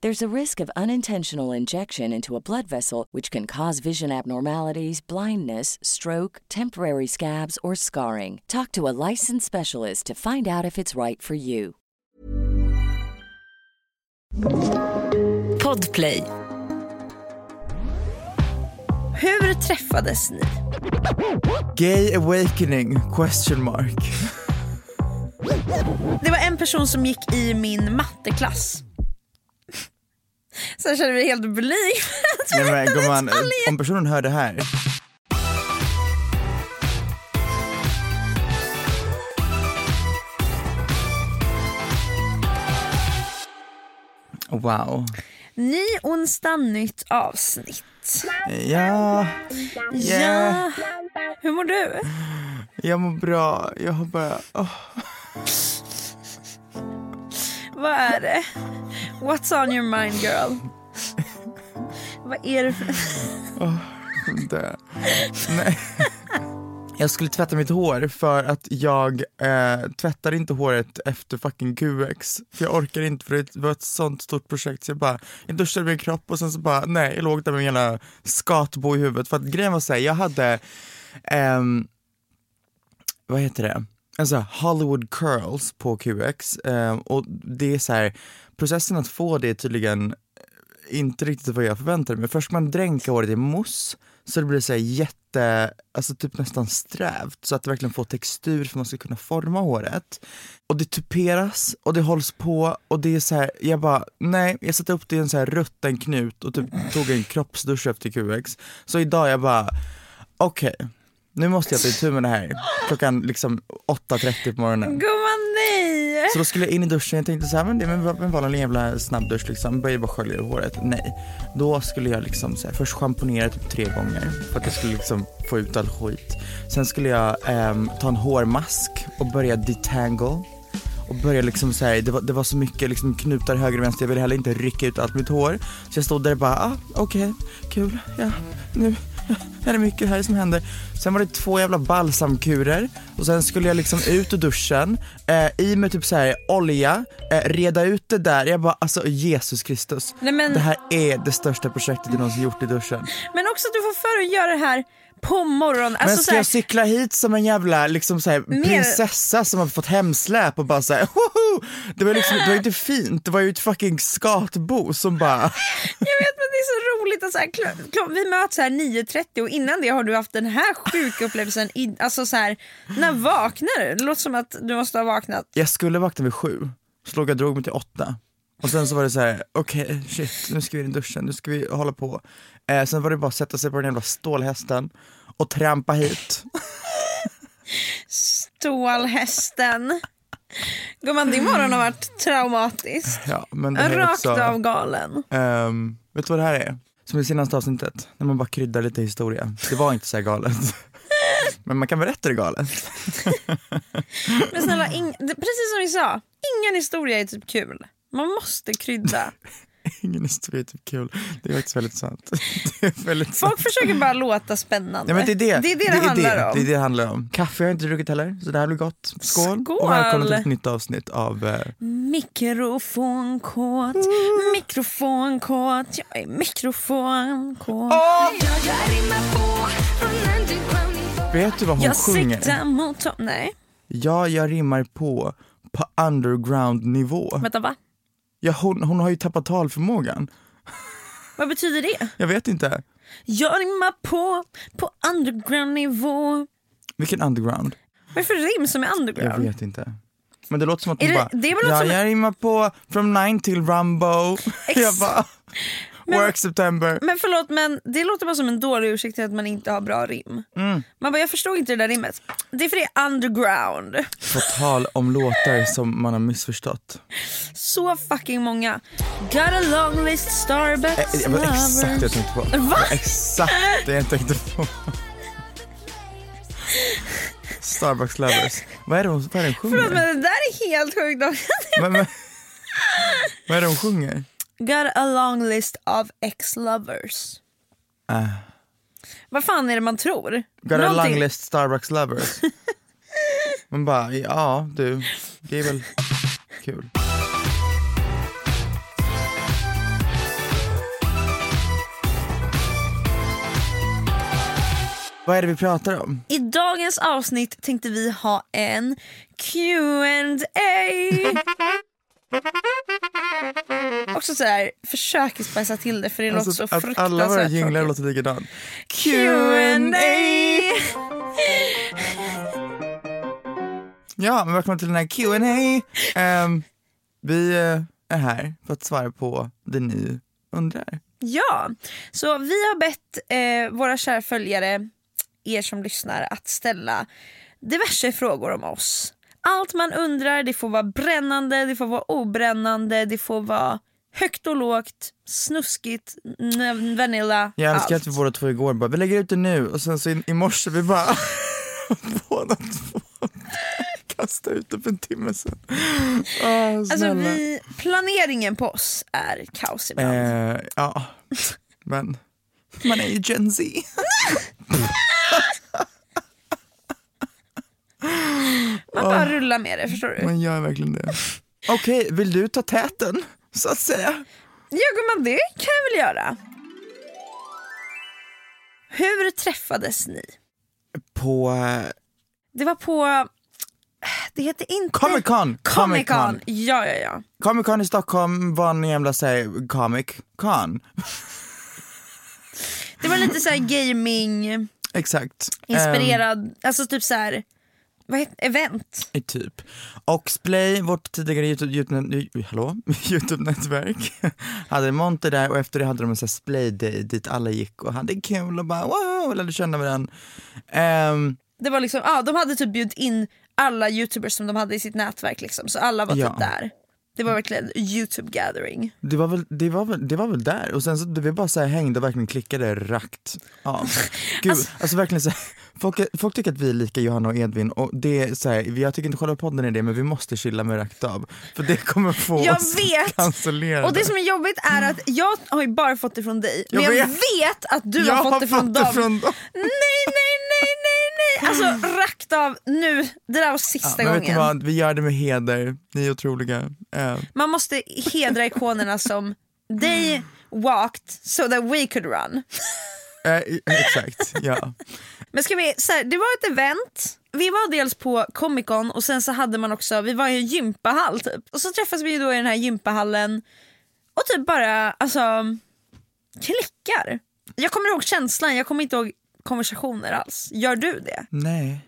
There's a risk of unintentional injection into a blood vessel, which can cause vision abnormalities, blindness, stroke, temporary scabs, or scarring. Talk to a licensed specialist to find out if it's right for you. Podplay. Hur träffades ni? Gay awakening? Question mark. Det var en person som gick i min matteklass. Så jag känner mig helt blyg. Om personen hör det här. Wow. Ny onsdag, nytt avsnitt. Ja, Ja. Hur mår du? jag mår bra. Jag har bara... åh. Vad är det? What's on your mind girl? Vad är det för... dö. Nej. Jag skulle tvätta mitt hår för att jag eh, tvättar inte håret efter fucking QX. För jag orkar inte för det var ett sånt stort projekt så jag bara, jag duschade min kropp och sen så bara, nej jag låg där med min jävla skatbo i huvudet. För att grejen var såhär, jag hade, eh, vad heter det? Alltså Hollywood curls på QX eh, och det är så här processen att få det är tydligen eh, inte riktigt vad jag förväntade mig. Först ska man dränka håret i mousse så det blir så här jätte, alltså typ nästan strävt så att det verkligen får textur för att man ska kunna forma håret. Och det tuperas och det hålls på och det är så här, jag bara nej, jag satte upp det i en så här rutten knut och typ tog en kroppsdusch efter QX. Så idag jag bara okej, nu måste jag ta itu med det här klockan liksom 8.30 på morgonen. Gumman nej! Så då skulle jag in i duschen, jag tänkte så här, men det är en vanlig jävla snabbdusch liksom, börjar bara skölja håret. Nej, då skulle jag liksom så här, först schamponera typ tre gånger för att jag skulle liksom få ut all skit. Sen skulle jag ehm, ta en hårmask och börja detangle och börja liksom så här, det var, det var så mycket liksom knutar höger och vänster, jag ville heller inte rycka ut allt mitt hår. Så jag stod där och bara, ah, okej, kul, ja, nu, ja, är det mycket här som händer. Sen var det två jävla balsamkurer och sen skulle jag liksom ut ur duschen, eh, i med typ så här olja, eh, reda ut det där. Jag bara, alltså Jesus Kristus. Nej, men- Det här är det största projektet jag någonsin gjort i duschen. Men också att du får för att göra det här på morgonen. Alltså, Men så ska här, jag cykla hit som en jävla liksom så här, Mer- prinsessa som har fått hemsläp och bara såhär woho! Det var liksom, det var inte fint, det var ju ett fucking skatbo som bara Jag vet men det är så roligt att så här, kl- kl- vi möts här 9.30 och innan det har du haft den här sjuka upplevelsen. I, alltså så här, när vaknar du? Det låter som att du måste ha vaknat. Jag skulle vakna vid sju, så jag drog mig till åtta. Och sen så var det så här: okej shit, nu ska vi in i duschen, nu ska vi hålla på. Eh, sen var det bara att sätta sig på den jävla stålhästen och trampa hit. Stålhästen. Gumman din morgon har varit traumatisk. Ja, men det Rakt också, av galen. ehm, vet du vad det här är? Som i senaste avsnittet, när man bara kryddar lite historia. Det var inte så här galet. Men man kan berätta det galet. Men snälla, precis som vi sa, ingen historia är typ kul. Man måste krydda. Ingen historia är typ kul. Det är faktiskt väldigt sant. Det är väldigt sant. Folk försöker bara låta spännande. Ja, men det är det det, är det, det, handlar det, om. Det är det det handlar om. Kaffe har jag inte druckit heller, så det här blir gott. Skål! Skål! Och välkommen till ett nytt avsnitt av eh, Mikrofonkåt, mikrofonkåt, jag är mikrofonkåt. Vet du vad hon jag sjunger? siktar mot. Nej, Ja, jag rimmar på på underground nivå. vänta va? Ja, hon, hon har ju tappat talförmågan. Vad betyder det? Jag vet inte. Jag rimmar på, på underground nivå. Vilken underground? Vad är det för rim som är Jag underground? vet inte. Men det låter som att hon det- bara, det är väl något ja, som- jag rimmar på from nine till Rumbo. jag bara, Men- work September. Men förlåt men det låter bara som en dålig ursäkt till att man inte har bra rim. Mm. Man bara jag förstod inte det där rimmet. Det är för det är underground. På tal om låtar som man har missförstått. Så fucking många. Got a long list Starbucks Eh, Det var exakt det jag tänkte på. Det Va? var Exakt det jag tänkte på. Starbucks lovers. Vad är det hon, vad är det hon Förlåt sjunger? men det där är helt sjukt. Men, men, vad är det hon sjunger? Got a long list of ex-lovers. Uh, Vad fan är det man tror? got a Någonting- long list Starbucks lovers. Man bara, ja du, det är väl kul. Vad är det vi pratar om? I dagens avsnitt tänkte vi ha en Q&A. Också så här, försöker spicea till det för det låter så Alltså, att fruktansvärt alla våra jinglar låter likadant. Q&A. Ja, men välkommen till den här Q&A. Ehm, vi eh, är här för att svara på det ni undrar. Ja, så vi har bett eh, våra kära följare, er som lyssnar, att ställa diverse frågor om oss. Allt man undrar, det får vara brännande, det får vara obrännande, det får vara högt och lågt, snuskigt, vanilla, Jag älskar allt. att vi båda två igår bara, vi lägger ut det nu och sen så i, i morse vi bara båda två kastade ut det för en timme sedan. Åh, Alltså vi, planeringen på oss är kaos ibland. Eh, ja, men man är ju Gen Z. Man bara rullar med det, förstår du? Man gör verkligen det. Okej, vill du ta täten? Så att säga. Ja gumman, det kan jag väl göra. Hur träffades ni? På eh, Det var på... Det heter inte... Comic Con. Comic Con. Ja, ja, ja. Comic Con i Stockholm var en jävla säg, Comic Con. Det var lite så här gaming, Exakt. inspirerad, alltså typ så här, vad heter event. I typ. Och Splay, vårt tidigare YouTube, YouTube? YouTube-nätverk, hade en monter där och efter det hade de en sån Splay Day dit alla gick och hade kul och bara wow, lärde känna varandra. Ehm, Det var liksom, ja, de hade typ bjudit in alla youtubers som de hade i sitt nätverk liksom, så alla var Ja. typ där. Det var verkligen youtube gathering. det, var väl, det, var väl, det var väl där och sen så vi bara så här hängde och verkligen klickade rakt av. Gud, alltså, verkligen så här, folk, folk tycker att vi är lika Johanna och Edvin och det är så här, jag tycker inte själva podden är det men vi måste chilla med rakt av. För det kommer få Jag oss vet! cancellerade. Och det som är jobbigt är att jag har ju bara fått det från dig, men Jag jag vet. vet att du jag har fått det från dem. från dem. Nej, nej, nej, nej, nej! Alltså rakt av nu, det där var sista ni gången. vad, vi gör det med heder, ni är otroliga. Eh, Man måste hedra ikonerna som they walked so that we could run. Eh, exakt, ja. Men ska vi, så här, det var ett event, vi var dels på Comic Con och sen så hade man också, vi var i en gympahall typ. Och så träffas vi då i den här gympahallen och typ bara alltså klickar. Jag kommer ihåg känslan, jag kommer inte ihåg konversationer alls. Gör du det? Nej.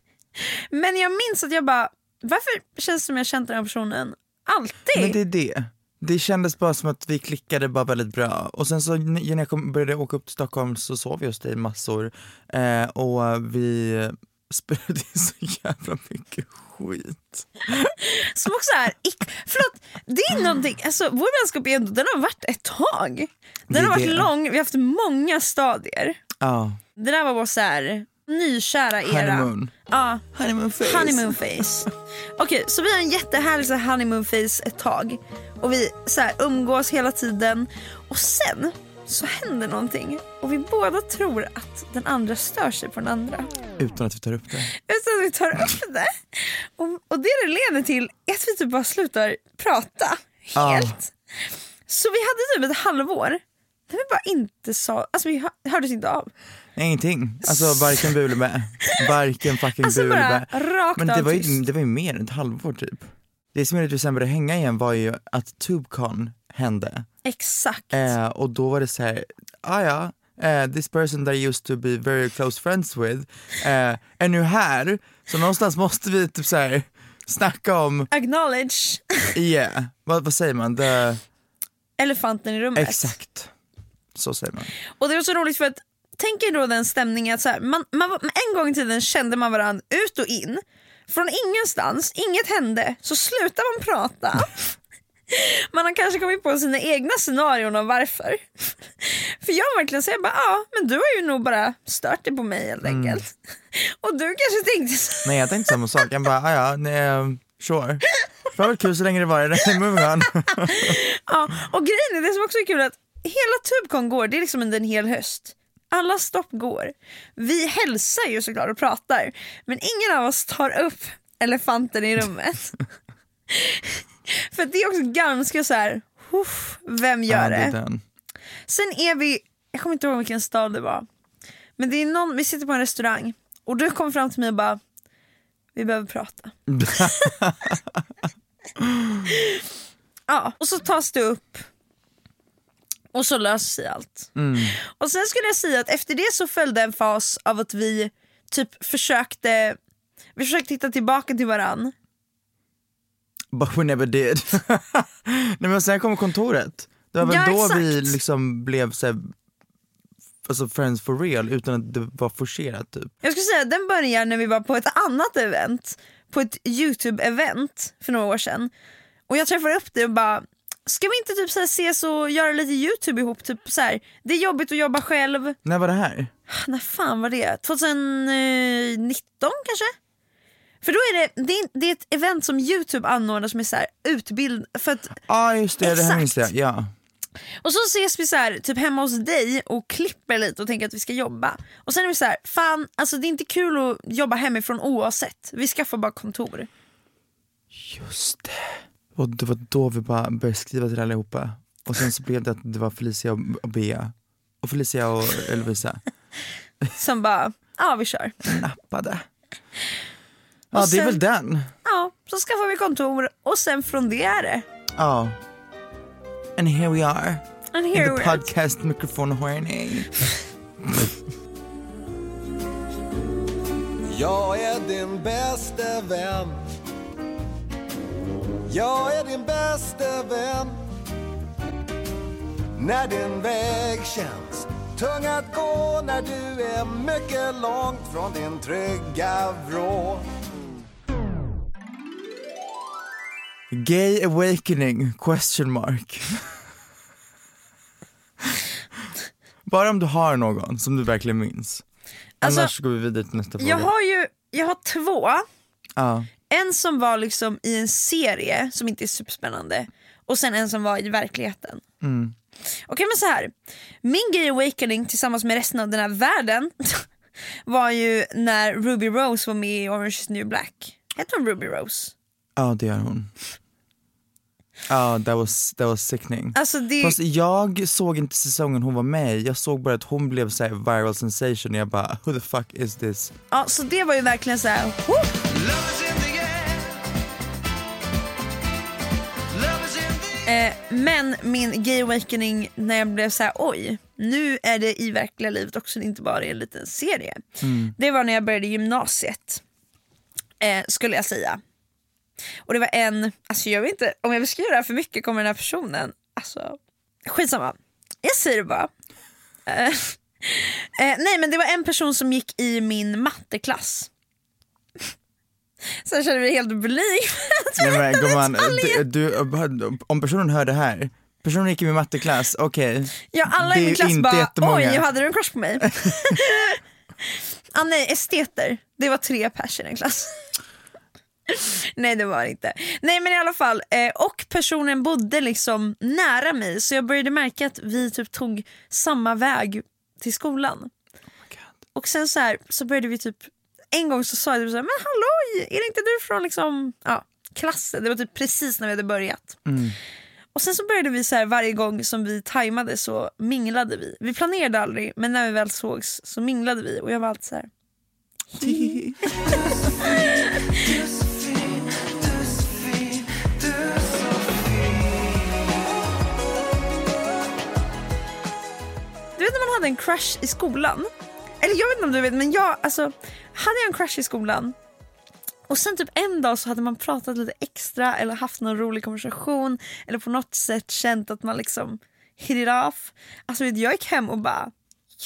Men jag minns att jag bara, varför känns det som jag känt den här personen alltid? Men det är det. Det kändes bara som att vi klickade bara väldigt bra. Och sen så när jag kom, började åka upp till Stockholm så sov vi hos dig massor. Eh, och vi spelade in så jävla mycket skit. Som också är, ick- förlåt, det är någonting, alltså vår vänskap är den har varit ett tag. Den har varit det. lång, vi har haft många stadier. Ja, Det där var vår så här, nykära era. honeymoon. Ja, Honeymoon face. honeymoon face. Okej, så vi har en jättehärlig så honeymoon face ett tag. Och vi så här, umgås hela tiden. Och sen så händer någonting. Och vi båda tror att den andra stör sig på den andra. Utan att vi tar upp det. Utan att vi tar upp det. Och, och det det leder till är att vi typ bara slutar prata helt. Så vi hade typ ett halvår där vi bara inte sa, alltså vi hör- hördes inte av. Nej, ingenting. Alltså varken bu eller bä. Varken fucking Alltså bu eller bä. Men det var, ju, det var ju mer än ett halvår typ. Det som gjorde att vi sen började hänga igen var ju att Tubecon hände. Exakt. Eh, och då var det så här, ah, ja, eh, this person that I used to be very close friends with eh, är nu här. Så någonstans måste vi typ så här snacka om, Acknowledge yeah, vad, vad säger man? The, elefanten i rummet. exakt, så säger man. Och det var så roligt för att tänk er då den stämningen att så här, man, man, en gång i tiden kände man varandra ut och in. Från ingenstans, inget hände, så slutar man prata. Man har kanske kommit på sina egna scenarion om varför. För jag verkligen säger bara ja men du har ju nog bara stört dig på mig helt Mm. enkelt. Och du kanske tänkte så- Nej jag tänkte samma sak, jag bara, ah, ja, nej, eh, sure. Det var väl kul så länge det var det, moving on. Ja, och grejen är, det som också är kul är att hela Tubcon går, det är liksom under en hel höst. Alla stopp går. Vi hälsar ju såklart och pratar, men ingen av oss tar upp elefanten i rummet. För det är också ganska så här, "Uff, vem gör det det? Sen är vi, jag kommer inte ihåg vilken stad det var, men det är någon, vi sitter på en restaurang och du kommer fram till mig och bara, vi behöver prata. ja, och så tas det upp och så löser sig allt. Och sen skulle jag säga att efter det så följde en fas av att vi typ försökte, vi försökte hitta tillbaka till varann. But we never did. Nej men sen kom kontoret. Det var väl Ja, då vi exakt. liksom blev så här, alltså friends for real utan att det var forcerat typ. Jag skulle säga att den börjar när vi var på ett annat event, på ett YouTube-event för några år sedan. Och jag träffade upp dig och bara, ska vi inte typ så här ses och göra lite YouTube ihop? Typ så här, det är jobbigt att jobba själv. När var det här? När fan var det? 2019 kanske? För då är det, det är, det är ett event som Youtube anordnar som är så här utbild... För att, Ja ah, just det, det här minns jag. Ja. och så ses vi så här, typ hemma hos dig och klipper lite och tänker att vi ska jobba. Och sen är vi så här, fan alltså det är inte kul att jobba hemifrån oavsett. Vi skaffar bara kontor. Just det. Och det var då vi bara började skriva till allihopa. Och sen så blev det att det var Felicia och Bea. Och Felicia och Elvisa Som bara, ja vi kör. nappade. Ja Och det är väl den. Ja, så skaffar vi kontor och sen från det är det. Ja. And here we are. And In here the we are. podcast microphone horny. Jag är din bästa vän Jag är din bästa vän När din väg känns tung att gå När du är mycket långt från din trygga vrå Gay awakening? Question mark. Bara om du har någon som du verkligen minns. Alltså, Annars går vi vidare till nästa fråga. Jag har ju, jag har två. Ja. En som var liksom i en serie som inte är superspännande och sen en som var i verkligheten. Okej men så här. min gay awakening tillsammans med resten av den här världen var ju när Ruby Rose var med i Orange is new black. Hette hon Ruby Rose? ja, det gör hon. Ja, that was, that was sickening. Alltså det, Fast jag såg inte säsongen hon var med jag såg bara att hon blev så viral sensation och jag bara who the fuck is this? ja, så det var ju verkligen så här. Eh, men min gay awakening när jag blev så här: oj, nu är det i verkliga livet också, inte bara i en liten serie. Det var när jag började gymnasiet, eh, skulle jag säga. Och det var en, alltså jag vet inte, om jag beskriver det här för mycket kommer den här personen, alltså skitsamma. Jag säger det bara. Eh, eh, nej men det var en person som gick i min matteklass. Jag känner mig helt blyg. Nej, men, gumman, du, du, om personen hör det här, personen gick i min matteklass, okej. Ja, alla Det i min klass bara jättemånga. oj, hade du en crush på mig? ah, nej, esteter. Det var tre pers i den klassen. nej det var det inte. Nej men i alla fall, eh, och personen bodde liksom nära mig så jag började märka att vi typ tog samma väg till skolan. och sen så här så började vi typ, en gång så sa jag typ så här, men halloj, är det inte du från liksom, ja, klassen? Det var typ precis när vi hade börjat. Och sen så började vi så här varje gång som vi tajmade så minglade vi. Vi planerade aldrig men när vi väl sågs så minglade vi och jag var alltid så här. Du vet när man hade en crush i skolan? Eller jag vet inte om du vet men jag, alltså, hade jag en crush i skolan och sen typ en dag så hade man pratat lite extra eller haft någon rolig konversation eller på något sätt känt att man liksom hit it off. Alltså jag gick hem och bara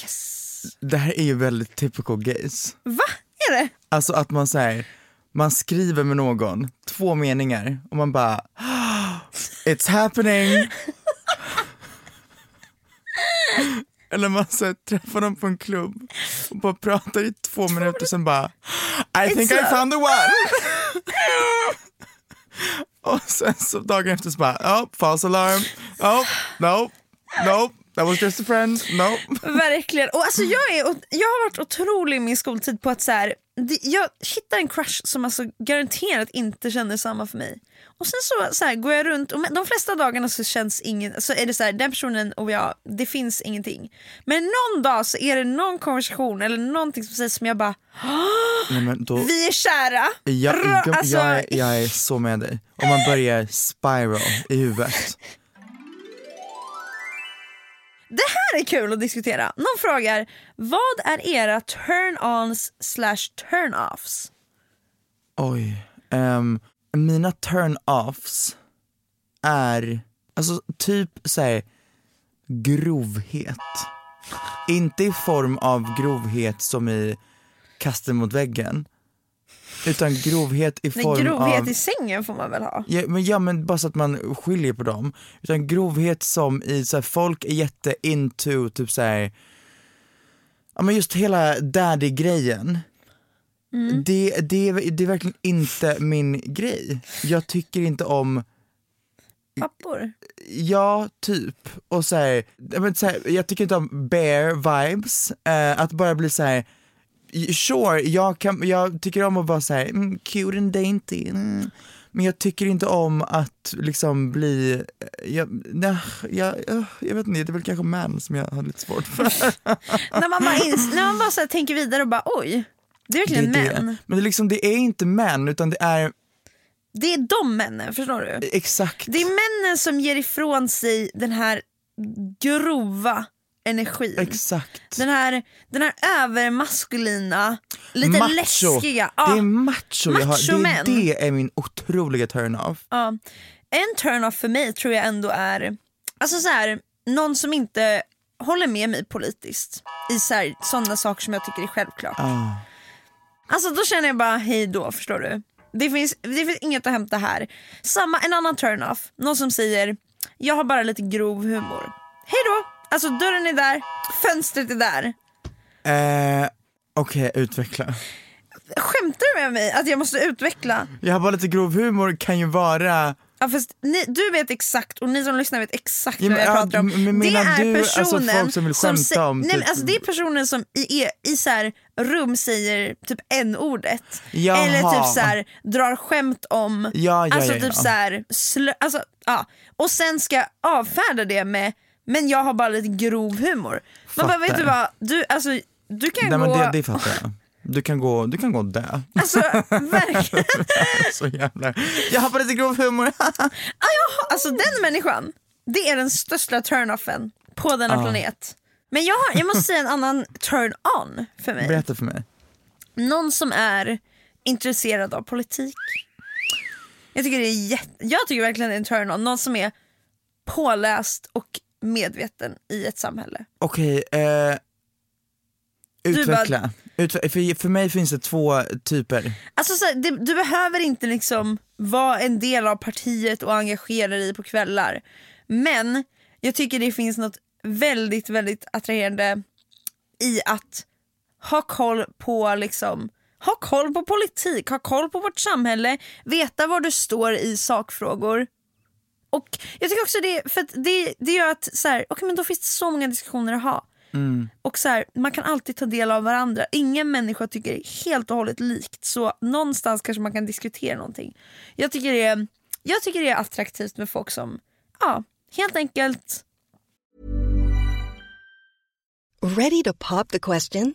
yes. Det här är ju väldigt typical gays. Va? Är det? Alltså att man säger, man skriver med någon, två meningar och man bara It's happening! Eller man så här, träffar dem på en klubb bara pratar i två minuter sen bara I think I found the one! och sen så dagen efter så bara oh, false alarm, oh, no, no, that was just a friend, no. Verkligen. Och alltså jag, är, jag har varit otrolig i min skoltid på att så här, det, jag hittar en crush som alltså garanterat inte känner samma för mig. Och sen så, så här, går jag runt och de flesta dagarna så känns ingen, så är det så här, den personen och jag, det finns ingenting. Men någon dag så är det någon konversation eller någonting som sägs som jag bara, Nej, då, vi är kära. Jag, alltså, jag, är- jag är så med dig. Om man börjar spiral i huvudet. Det här är kul att diskutera. Någon frågar, vad är era turn-ons slash turn-offs? Oj. Um, mina turn-offs är alltså typ såhär grovhet. Inte i form av grovhet som i kasten mot väggen. Utan grovhet i Nej, form grovhet av... i sängen får man väl ha? Ja men, ja men bara så att man skiljer på dem. Utan grovhet som i så här, folk är jätte into typ såhär, ja men just hela daddy-grejen. Mm. Det, det, är- det är verkligen inte min grej. Jag tycker inte om, Pappor? ja typ, och så här, jag, men, så här, jag tycker inte om bear vibes, eh, att bara bli så här. Sure, jag, kan, jag tycker om att vara så här, mm, cute and dainty, mm. men jag tycker inte om att liksom bli, eh, jag, nej, jag, jag, jag vet inte, det är väl kanske män som jag har lite svårt för. när man bara, ins- när man bara så här, tänker vidare och bara oj, det är Det verkligen är män. det. Men det är, liksom, det är inte män, utan det är Det är de männen, förstår du? exakt, Det är männen som ger ifrån sig den här grova energin. exakt. Den här, den här övermaskulina, lite macho. läskiga. Det är Ja, macho, jag har, det, det är min otroliga turn-off. ja. En turn-off för mig tror jag ändå är alltså så här, någon som inte håller med mig politiskt i så här, sådana saker som jag tycker är självklart. Ah. Alltså då känner jag bara hej då, förstår du? Det finns, det finns inget att hämta här. Samma, en annan turn-off, någon som säger jag har bara lite grov humor. Hej då! Alltså dörren är där, fönstret är där. Eh, Okej, utveckla. Skämtar du med mig att jag måste utveckla? Jag har bara lite grov humor kan ju vara Ja, fast ni, du vet exakt och ni som lyssnar vet exakt Ja, vad jag ja, pratar om. men det är du, alltså, personen folk som vill skämta sä- om nej, men typ- alltså, Det är personen som i, i, i så här rum säger typ n-ordet. Eller typ så här, drar skämt om, Ja, ja, alltså typ så här, slö, alltså, ja. och sen ska avfärda det med men jag har bara lite grov humor. Man bara vet du vad, du, alltså, du kan Nej gå, men det, det fattar jag. Du kan gå, du kan gå och dö. alltså verkligen. Så jävla... Jag har bara lite grov humor. Alltså den människan, det är den största turn-offen på denna Ja. planet. Men jag, har, jag måste säga en annan turn-on för mig. Berätta för mig. Någon som är intresserad av politik. Jag tycker, det är jätte, jag tycker verkligen det är en turn-on. Någon som är påläst och medveten i ett samhälle. Okej, eh, Du utveckla. Ut, för, för mig finns det två typer. Alltså så det, du behöver inte liksom vara en del av partiet och engagera dig på kvällar. Men jag tycker det finns något väldigt, väldigt attraherande i att ha koll på liksom ha koll på politik, ha koll på vårt samhälle, veta var du står i sakfrågor. Och jag tycker också det, för att det, det gör att så här, okay, men då finns det så många diskussioner att ha. Och så här, Man kan alltid ta del av varandra. Ingen människa tycker helt och hållet likt. Så någonstans kanske man kan diskutera någonting. Jag tycker det är, jag tycker det är attraktivt med folk som ja, helt enkelt Ready to pop the question?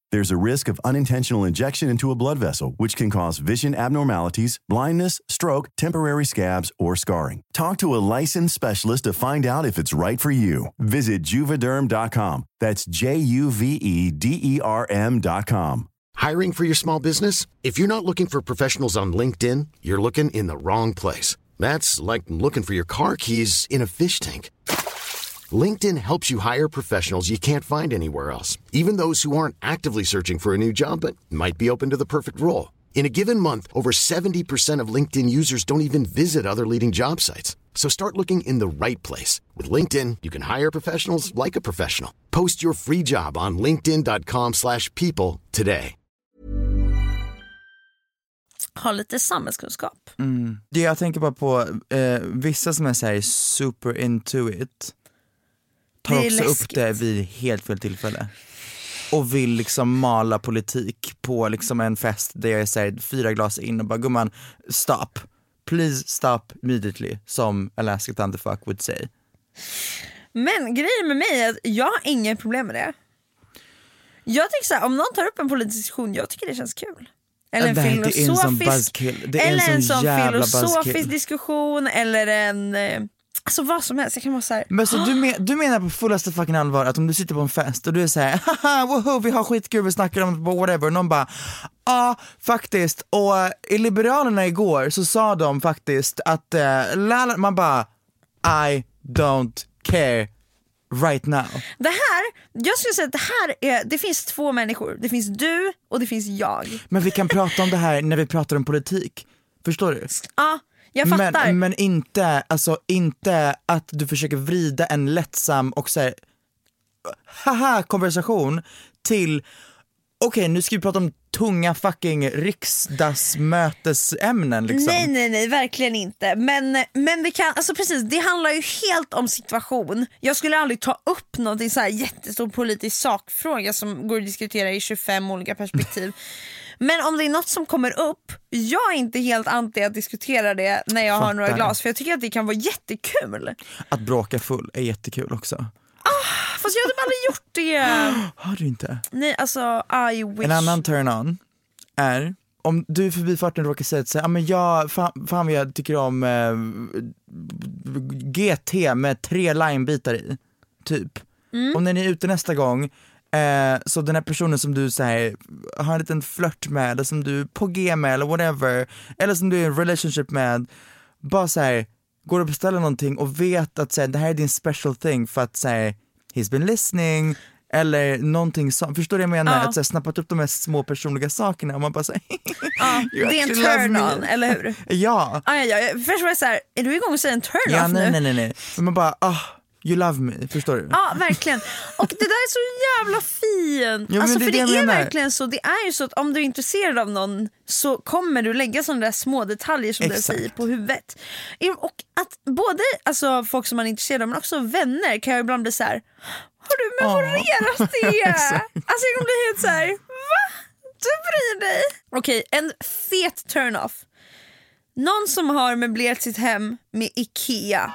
There's a risk of unintentional injection into a blood vessel, which can cause vision abnormalities, blindness, stroke, temporary scabs, or scarring. Talk to a licensed specialist to find out if it's right for you. Visit juvederm.com. That's J U V E D E R M.com. Hiring for your small business? If you're not looking for professionals on LinkedIn, you're looking in the wrong place. That's like looking for your car keys in a fish tank. LinkedIn helps you hire professionals you can't find anywhere else, even those who aren't actively searching for a new job but might be open to the perfect role. In a given month, over 70% of LinkedIn users don't even visit other leading job sites. So start looking in the right place. With LinkedIn, you can hire professionals like a professional. Post your free job on linkedin.com slash people today. ha lite samhällskunskap. Det jag tänker bara på, eh, vissa som är så här super into it tar också läskigt. upp det vid helt fel tillfälle. Och vill liksom mala politik på liksom en fest där jag är så här, fyra glas in och bara gumman, stop. Please stop immediately, som Alaska Thunderfuck would say. Men grejen med mig är att jag har inga problem med det. Jag tycker så här, om någon tar upp en politisk diskussion, jag tycker det känns kul. Eller en sån filosofisk, en sån filosofisk diskussion eller en, eh, alltså vad som helst. Jag kan vara så här, Men så du, men, du menar på fullaste fucking allvar att om du sitter på en fest och du är såhär haha woho vi har skitkul, vi snackar om whatever och någon bara ja faktiskt och i Liberalerna igår så sa de faktiskt att uh, lala, man bara I don't care right now. Det här, jag skulle säga att det här är, det finns två människor. Det finns du och det finns jag. Men vi kan prata om det här när vi pratar om politik. Förstår du? Ja, jag fattar. Men, men inte, alltså inte att du försöker vrida en lättsam och såhär haha konversation till okej nu ska vi prata om tunga fucking riksdagsmötesämnen liksom. Nej nej nej verkligen inte. Men, men vi kan, alltså precis det handlar ju helt om situation. Jag skulle aldrig ta upp någonting så här jättestor politisk sakfråga som går att diskutera i 25 olika perspektiv. Men om det är något som kommer upp, jag är inte helt anti att diskutera det när jag har några Fattar. glas för jag tycker att det kan vara jättekul. Att bråka full är jättekul också. Fast jag har aldrig gjort det. Har du inte? Nej alltså I wish. En annan turn-on är om du i förbifarten råkar säga att så här, "Ja, men jag, fan, fan vad jag tycker om eh, GT med tre limebitar i, typ. Om när ni är ute nästa gång, eh, så den här personen som du så här, har en liten flört med, eller som du är på G med eller whatever, eller som du är i en relationship med, bara så här, går och beställer någonting och vet att så här, det här är din special thing för att här, he's been listening, Eller någonting sånt, förstår du vad jag menar? Ja. Att så här, snappat upp de här små personliga sakerna och man bara säger Ja, det är en actually love turn me. on, eller hur? Ja, Ah, ja, ja. Först var jag såhär, är du igång och säger en turn ja nej nu? nej nej nej. Men man bara, ah, you love me, förstår du? Ja verkligen. Och det där är så jävla fint. men alltså, det för det är menar. verkligen så. Det är ju så att om du är intresserad av någon så kommer du lägga sådana där små detaljer som du säger på huvudet. Och att både alltså, folk som man är intresserad av men också vänner kan jag ibland bli så här. har du memorerat det? alltså jag kan bli helt så här. va? Du bryr dig? Okej, en fet turn-off. Någon som har möblerat sitt hem med IKEA.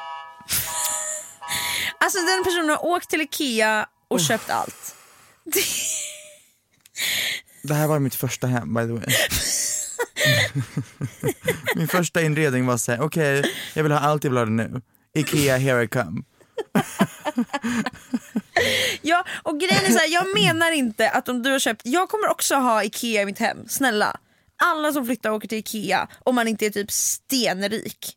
Alltså den personen har åkt till IKEA och köpt allt. Det här var mitt första hem by the way. Min första inredning var såhär, okej jag vill ha allt, jag vill ha det nu. Ikea, here I come. Ja, och grejen är så här, jag menar inte att om du har köpt, jag kommer också ha IKEA i mitt hem, snälla. Alla som flyttar åker till IKEA om man inte är typ stenrik.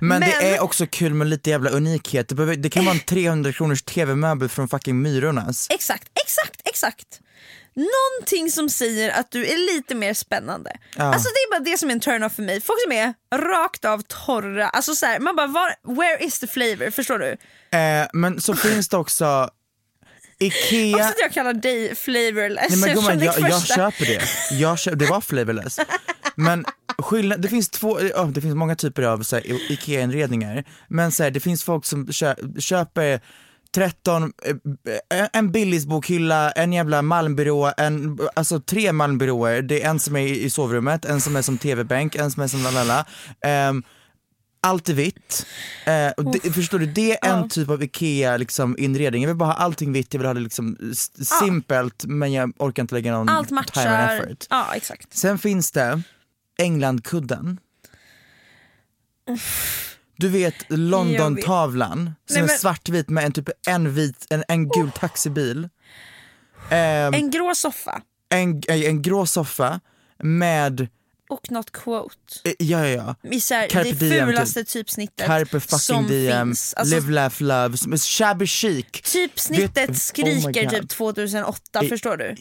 Men, det Men- är också kul med lite jävla unikhet. Det, behöver, det kan vara en 300 kronors tv-möbel från fucking Myrornas. Exakt, exakt, exakt. Någonting som säger att du är lite mer spännande. Ja. Alltså det är bara det som är en turn-off för mig. Folk som är rakt av torra, alltså så här, man bara var, where is the flavor? Förstår du? Eh, men så finns det också Ikea... Också att jag kallar dig flavorless Nej men gumman, jag, jag köper det. Jag köper, det var flavorless. Men skillnad, det finns två, ja, det finns många typer av IKEA-inredningar. Men så här, det finns folk som kö, köper 13, eh, en Billys-bokhylla, en jävla Malmbyrå, en, alltså tre Malmbyråer. Det är en som är i i sovrummet, en som är som tv-bänk, en som är som lalala. Um, allt är vitt. Eh, och det, förstår du, det är en typ av IKEA liksom, inredning. Jag vill bara ha allting vitt, jag vill ha det liksom s- simpelt men jag orkar inte lägga någon Allt time and matchar. effort. Ja exakt. Sen finns det Englandkudden. Du vet London-tavlan som Nej, är men- svartvit med en typ en vit, en, en gul taxibil. Ehm, En grå soffa en, en grå soffa med, och något quote. eh, ja ja ja, I så här, Carpe det diem, fulaste typsnittet Carpe fucking som diem, finns. Alltså, live laugh love, shabby chic. Typsnittet Vet- skriker oh my God. typ 2008, I- förstår du?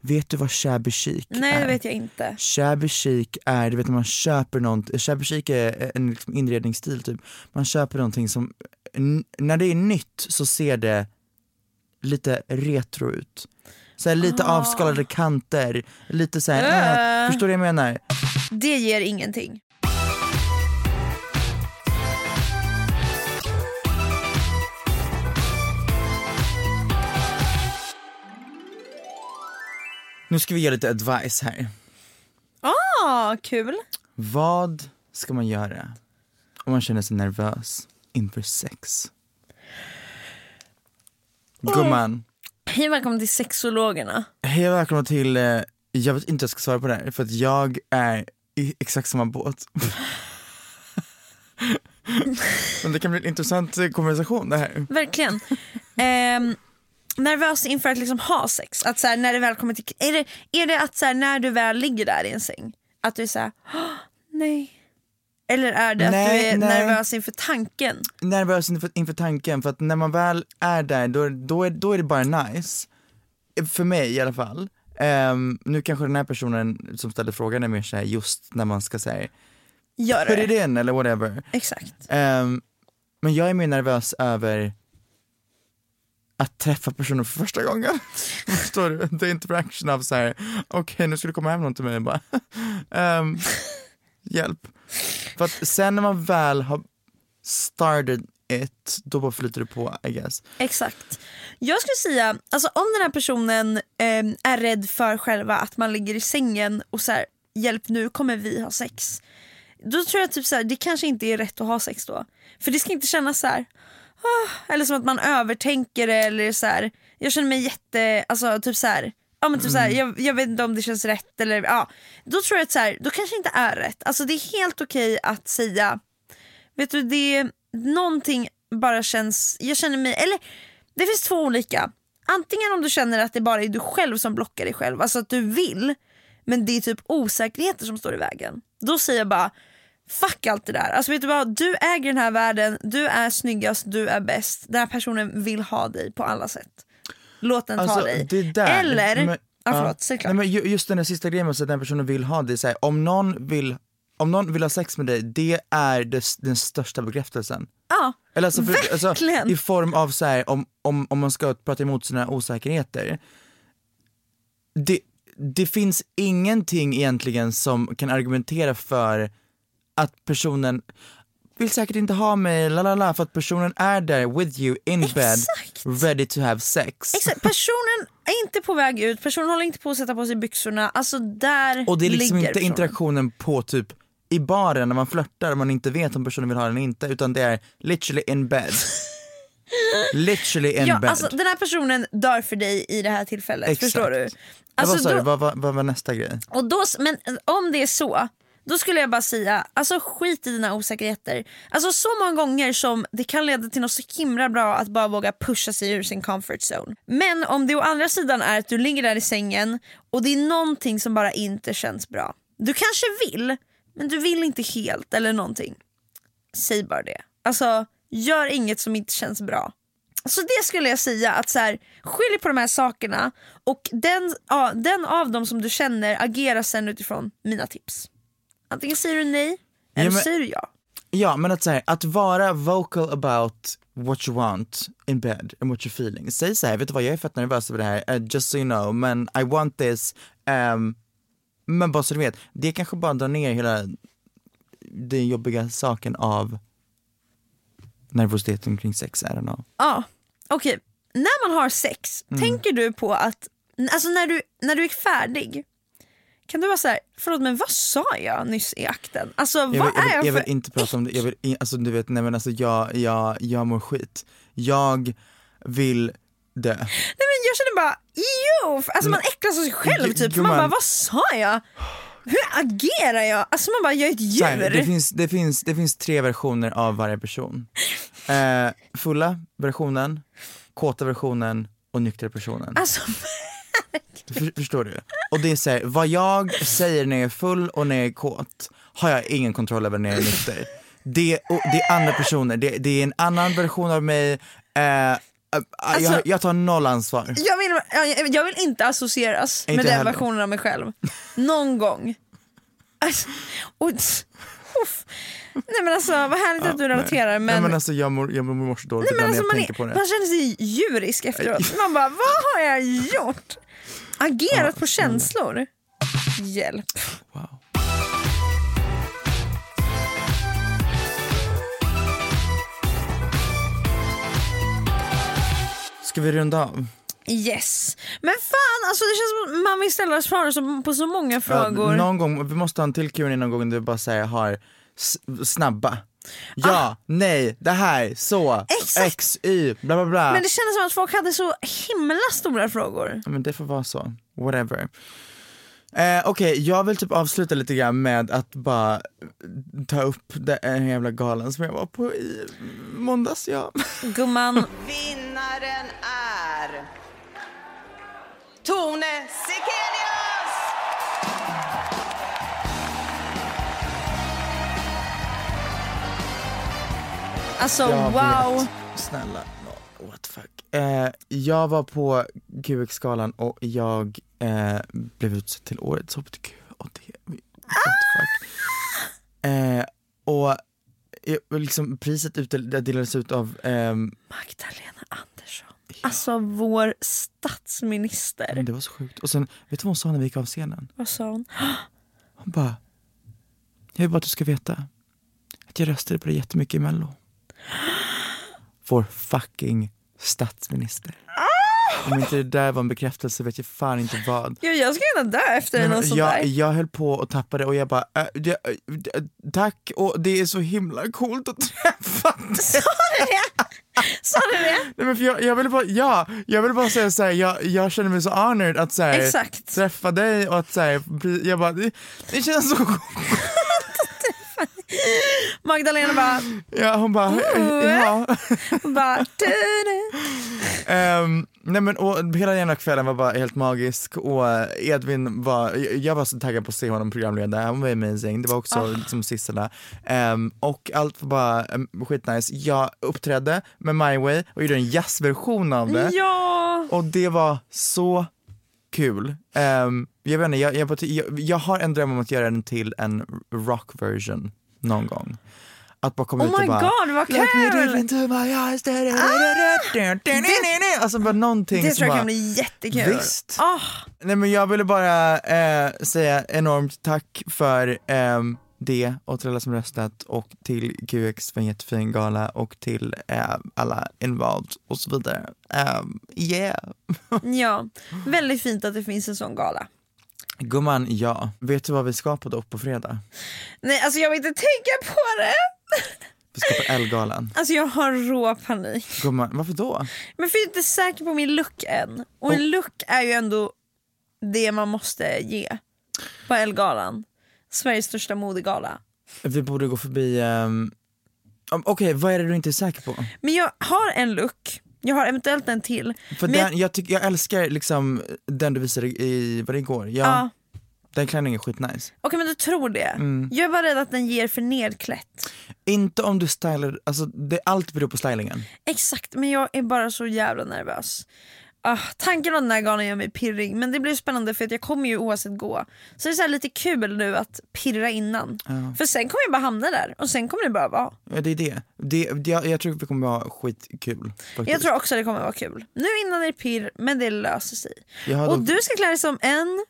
Vet du vad shabby chic Nej är? det vet jag inte. Shabby chic är, du vet när man köper något, shabby chic är en liksom inredningsstil typ. Man köper någonting som, när det är nytt så ser det lite retro ut. Så här, lite avskalade kanter, lite så här, äh, förstår du vad jag menar? Det ger ingenting. Nu ska vi ge lite advice här. Ah, kul. Vad ska man göra om man känner sig nervös inför sex? Gumman, Hej välkommen till sexologerna. hej och välkomna till, eh, jag vet inte hur jag ska svara på det här för att jag är i exakt samma båt. Men det kan bli en intressant eh, konversation det här. Verkligen. Ehm, nervös inför att liksom ha sex. Att så här, när det väl kommer till, är, det, är det att så här, när du väl ligger där i en säng, att du är såhär, nej. Eller är det Nej, att du är nej. nervös inför tanken? Nervös inför, inför tanken för att när man väl är där då, då, är, då är det bara nice. För mig i alla fall. Ehm, nu kanske den här personen som ställde frågan är mer såhär just när man ska säga Gör put it det. in eller whatever. Exakt. Ehm, men jag är mer nervös över att träffa personen för första gången. Förstår du? The interaction av såhär, okej nu ska du komma hem någon till mig bara, ehm, hjälp. För att sen när man väl har started it, då bara flyter det på I guess. Exakt. Jag skulle säga, alltså om den här personen eh, är rädd för själva att man ligger i sängen och så här, hjälp nu kommer vi ha sex. Då tror jag typ så här, det kanske inte är rätt att ha sex då. För det ska inte kännas så här. "Ah", eller som att man övertänker det eller så här. Jag känner mig jätte, alltså typ så här. Ja men typ så här, jag, jag vet inte om det känns rätt eller ja. Då tror jag att så här, då kanske inte är rätt. Alltså det är helt okej att säga Vet du, det är någonting bara känns, jag känner mig, eller det finns två olika. Antingen om du känner att det bara är du själv som blockar dig själv, alltså att du vill men det är typ osäkerheter som står i vägen. Då säger jag bara fuck allt det där. Alltså vet du vad, du äger den här världen, du är snyggast, du är bäst. Den här personen vill ha dig på alla sätt. Låt den ta Alltså, dig. det där, Eller, men- ja, förlåt, klart. Nej, men ju- just den där sista grejen med att den personen vill ha det, så här, om någon vill om någon vill ha sex med dig, det är det, den största bekräftelsen. ja, Eller alltså, för, alltså, Verkligen. I form av så här, om, om, om man ska prata emot sina osäkerheter. Det, det finns ingenting egentligen som kan argumentera för att personen vill säkert inte ha mig, la la la, för att personen är där with you in bed, Exakt. ready to have sex. Exakt, personen är inte på väg ut, personen håller inte på att sätta på sig byxorna. Alltså där Och det är liksom inte personen. interaktionen på typ i baren när man flörtar och man inte vet om personen vill ha den eller inte utan det är literally in bed. literally in Ja, bed. alltså, den här personen dör för dig i det här tillfället, Exakt. förstår du? vad, Alltså, sa du? då, vad, vad, vad var nästa grej? och då, men om det är så, då skulle jag bara säga, alltså skit i dina osäkerheter. Alltså så många gånger som det kan leda till något så himla bra att bara våga pusha sig ur sin comfort zone. Men om det å andra sidan är att du ligger där i sängen och det är någonting som bara inte känns bra. Du kanske vill, men du vill inte helt eller någonting. Säg bara det. Alltså gör inget som inte känns bra. Så det skulle jag säga, att så här, skilj på de här sakerna och den, ja, den av dem som du känner agera sen utifrån mina tips. Antingen säger du nej eller Ja, men- säger du ja. Ja men att, så här, att vara vocal about what you want in bed and what you're feeling. Säg så här, vet du vad jag är fett nervös över det här, uh, just so you know, men I want this. Um, men bara så du vet, det kanske bara drar ner hela den jobbiga saken av nervositeten kring sex, I don't know. Ja, okej. När man har sex, Mm. tänker du på att, alltså när du, när du är färdig, kan du vara så här, förlåt men vad sa jag nyss i akten? Alltså Jag vill, vad jag, vill, jag jag för... vill inte prata om det, jag vill, alltså du vet, nej men alltså jag, jag, jag mår skit. Jag vill dö. Nej men jag känner bara, jo! Alltså man äcklas av sig själv typ, för man Gumman. bara vad sa jag? Hur agerar jag? Alltså man bara, jag är ett Så här, djur. det, finns, det, finns, det finns tre versioner av varje person. Eh, fulla versionen, kåta versionen och nyktra personen. Alltså, För, förstår du? Och det är så här, vad jag säger när jag är full och när jag är kåt har jag ingen kontroll över när jag är nykter. Det, och, det är andra personer, det, det är en annan version av mig, eh, eh, Alltså- jag, jag tar noll ansvar. jag, vill, jag, jag vill inte associeras Inte med den heller. versionen av mig själv. Någon gång. Alltså, och, uff. Nej men alltså vad härligt att du relaterar Nej, men, men alltså jag mår, jag mår så dåligt nej, men alltså, när man, jag tänker på är, det. man känner sig djurisk efteråt. Man bara, vad har jag gjort? Agerat på känslor? Hjälp. Wow. Ska vi runda av? Yes. Men fan alltså det känns som att man vill ställa som- på så många frågor. Ja, någon gång, vi måste ha en till Q&A någon gång där vi bara säger har snabba. Ja, nej, det här, så, Ah. Exakt. x, y, bla bla bla. Men det kändes som att folk hade så himla stora frågor. Ja, men det får vara så, whatever. Eh, Okej, jag vill typ avsluta lite grann med att bara ta upp den jävla galan som jag var på i måndags. Ja. Gumman, Vinnaren är Tone Sekelius! Alltså Jag wow. vet. Snälla, no, what the fuck. Eh, jag var på QX-galan och jag eh, blev utsedd till årets hbtq och det, what the fuck. Eh, och eh, liksom, priset utdel- delades ut av ehm, Magdalena Andersson. Alltså vår statsminister. men det var så sjukt. Och sen, vet du vad hon sa när vi gick av scenen? Vad sa hon? Hon bara, jag vill bara att du ska veta att jag röstade på dig jättemycket i mello. Vår fucking statsminister. Om inte det där var en bekräftelse vet jag fan inte vad. Jo, jag ska gärna dö efter något men sånt jag, där. jag höll på att tappa det och jag bara, äh, det, äh, tack och det är så himla coolt att träffa dig. Sa du det? Sa du det? Nej, men för jag, jag ville bara, ja, jag ville bara säga såhär, jag, jag känner mig så honored att såhär, Exakt. träffa dig och att såhär, jag bara, det, det känns så coolt. Magdalena bara, Ja, hon bara, ja. bara du, du. Ehm, nej men och hela den kvällen var bara helt magisk och Edvin var, jag- var så taggad på att se honom programleda, han var amazing, det var också Ah. liksom Sissela. Ehm, och allt var bara um, skitnice. Jag uppträdde med My Way och gjorde en jazzversion av det. Ja, Och det var så kul. Ehm, jag, vet inte, jag, jag, jag, jag har en dröm om att göra den till en rock version någon gång. Att bara komma Oh ut och my bara god vad kul! into my da, da, da, da. Alltså bara någonting Det tror jag bara, kan bli jättekul. Visst. Ah, Nej men jag ville bara eh, säga enormt tack för ehm, det och till alla som röstat och till QX för en jättefin gala och till eh, alla involved och så vidare. Um, yeah. ja, väldigt fint att det finns en sån gala. Gumman, ja. Vet du vad vi ska på dock på fredag? Nej alltså jag vill inte tänka på det. Vi ska på Ellegalan. Alltså jag har rå panik. Gumman, varför då? Men för jag är inte säker på min look än. Och en look är ju ändå det man måste ge på Elgalan. Sveriges största modegala. Vi borde gå förbi, um, okej vad är det du inte är säker på? Men jag har en look, jag har eventuellt en till. För Men den, jag, tycker, jag älskar liksom den du visade i, var det igår? Ja, Ja. Den klänningen är skitnice. Okej men du tror det. Mm. Jag är bara rädd att den ger för nedklätt. Inte om du stylar, alltså det, allt beror på stylingen. Exakt, men jag är bara så jävla nervös. Ah, tanken om den här galan gör mig pirrig men det blir spännande för att jag kommer ju oavsett gå. Så det är så lite kul nu att pirra innan. För sen kommer jag bara hamna där och sen kommer det bara vara. Ja, det är det. det, det jag, jag tror det kommer vara skitkul. Faktiskt. Jag tror också det kommer vara kul. Nu innan är det pirr men det löser sig. Och dock- du ska klä dig som en,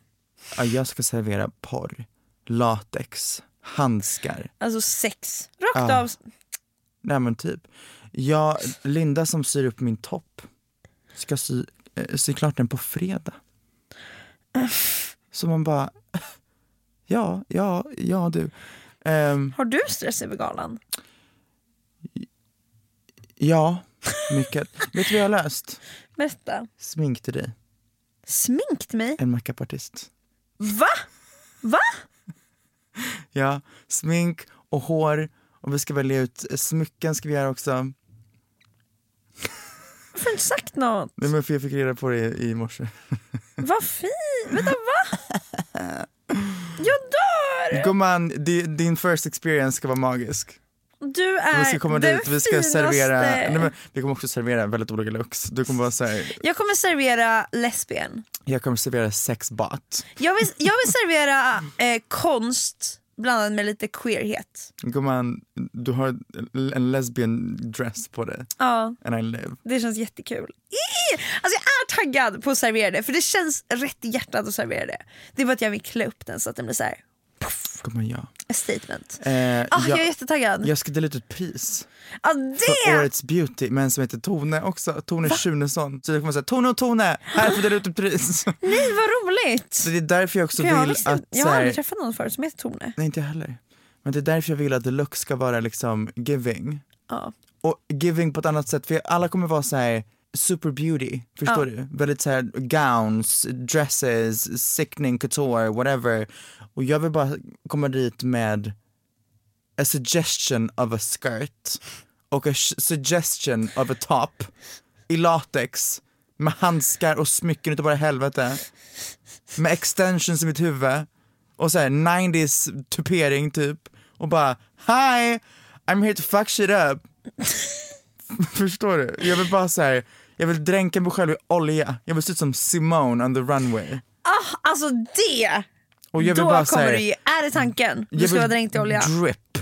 ja, jag ska servera porr, latex, handskar. alltså sex. Rakt Ja. av. Nej men typ. Jag, Linda som syr upp min topp ska sy, eh, sy klart den på fredag. Så man bara, ja, ja, ja du. Ehm, Har du stress över galan? ja, mycket. Vet du vad jag har löst? Berätta. Smink till dig, Sminkt mig? en makeupartist. Va? Va? Ja, smink och hår och vi ska välja ut smycken ska vi göra också. Varför har du inte sagt något? Nej men för jag fick reda på det i, i morse. Vad fint! Vänta va? Jag dör! Gumman, di- din first experience ska vara magisk. Du är Vi ska komma den dit, vi ska finaste. servera, nej, men, vi kommer också servera väldigt olika looks. Du kommer vara så här, Jag kommer servera lesbian. jag kommer servera sexbot. Jag vill, jag vill servera eh, konst blandad med lite queerhet. Gumman, du har en lesbian dress på dig. Ja, And I live. det känns jättekul. Alltså jag är taggad på att servera det för det känns rätt i hjärtat att servera det. Det är bara att jag vill klä upp den så att den blir så här Gumman ja. a statement. Eh, Ah, jag, jag, är jättetaggad. jag ska dela ut ett pris ah, för det! årets beauty med en som heter Tone också, Tone Schunesson. Så jag kommer säga Tone och Tone, här får du dela ut ett pris. Nej vad roligt! Så det är därför jag också För jag, vill visst, att, jag har aldrig träffat någon förut som heter Tone. nej inte jag heller. Men det är därför jag vill att look ska vara liksom giving. Ja. och giving på ett annat sätt för alla kommer vara så här super beauty, förstår Ja. du? Väldigt så här gowns, dresses, sickening couture, whatever. Och jag vill bara komma dit med a suggestion of a skirt och a suggestion of a top i latex med handskar och smycken utav bara helvete. Med extensions i mitt huvud och så här 90s tupering typ och bara hi I'm here to fuck shit up. Förstår du? Jag vill bara så här, jag vill dränka mig själv i olja. Jag vill se ut som Simone on the runway. Ah, alltså det! Och jag vill Då bara kommer här, du ju, är det tanken? Du ska vill vara dränkt i olja. Drip.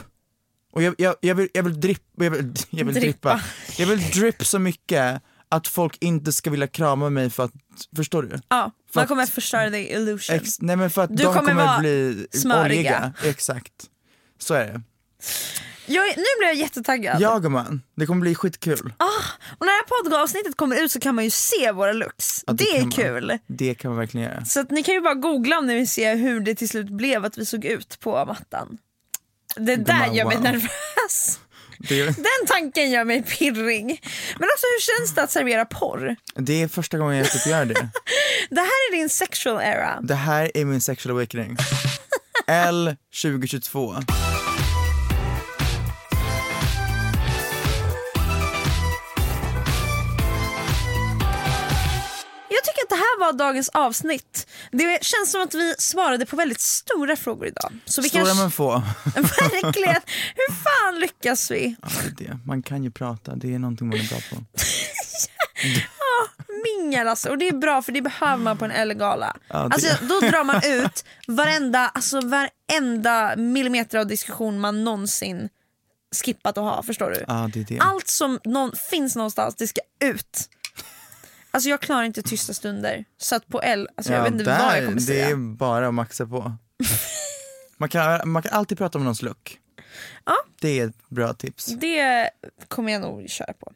Och jag, jag, jag, vill, jag vill drip, jag vill, jag vill Drippa. Jag vill drip så mycket att folk inte ska vilja krama mig för att, förstår du? Ja, För man att- kommer förstöra the illusion. Ex, nej men för att Du de kommer kommer, bli smöriga. oljiga. Exakt. Så är det. Jag, nu blir jag jättetaggad. Ja gumman, det kommer bli skitkul. Och när det här poddavsnittet kommer ut så kan man ju se våra looks. Ja, det, kan är man. kul. Det kan man verkligen göra. Så ni kan ju bara googla om ni vill se hur det till slut blev att vi såg ut på mattan. Det där Gumman, gör mig wow. nervös. Det, Den tanken gör mig pirrig. Men också hur känns det att servera porr? det är första gången jag typ gör det. Det här är din sexual era. Det här är min sexual awakening. L 2022. Var dagens avsnitt. Det känns som att vi svarade på väldigt stora frågor idag. Så vi Stora kanske... men få. Verkligen. Hur fan lyckas vi? Ja, det är det. Man kan ju prata, det är någonting man är bra på. singel alltså, och det är bra för det behöver man på en Ellegala. Ja, Alltså, då drar man ut varenda, alltså, varenda millimeter av diskussion man någonsin skippat att ha, förstår du? Ja, det det. Allt som någon, finns någonstans, det ska ut. Alltså jag klarar inte tysta stunder. Så att på L, alltså jag Ja, vet inte där, vad jag kommer det säga. är bara att maxa på. Man kan, man kan alltid prata om någons look. Ja. Det är ett bra tips. Det kommer jag nog köra på.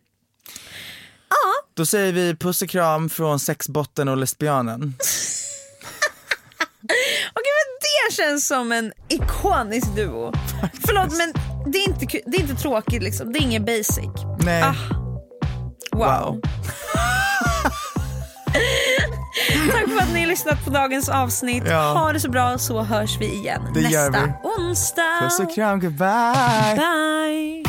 Då säger vi puss och kram från sexbotten och lesbianen. Okej men det känns som en ikonisk duo. Förlåt men det är, inte, det är inte tråkigt liksom, det är inget basic. Nej. Ah. Wow. Wow. Tack för att ni har lyssnat på dagens avsnitt. Ja. Ha det så bra så hörs vi igen Det nästa onsdag. Puss och kram, goodbye! Bye.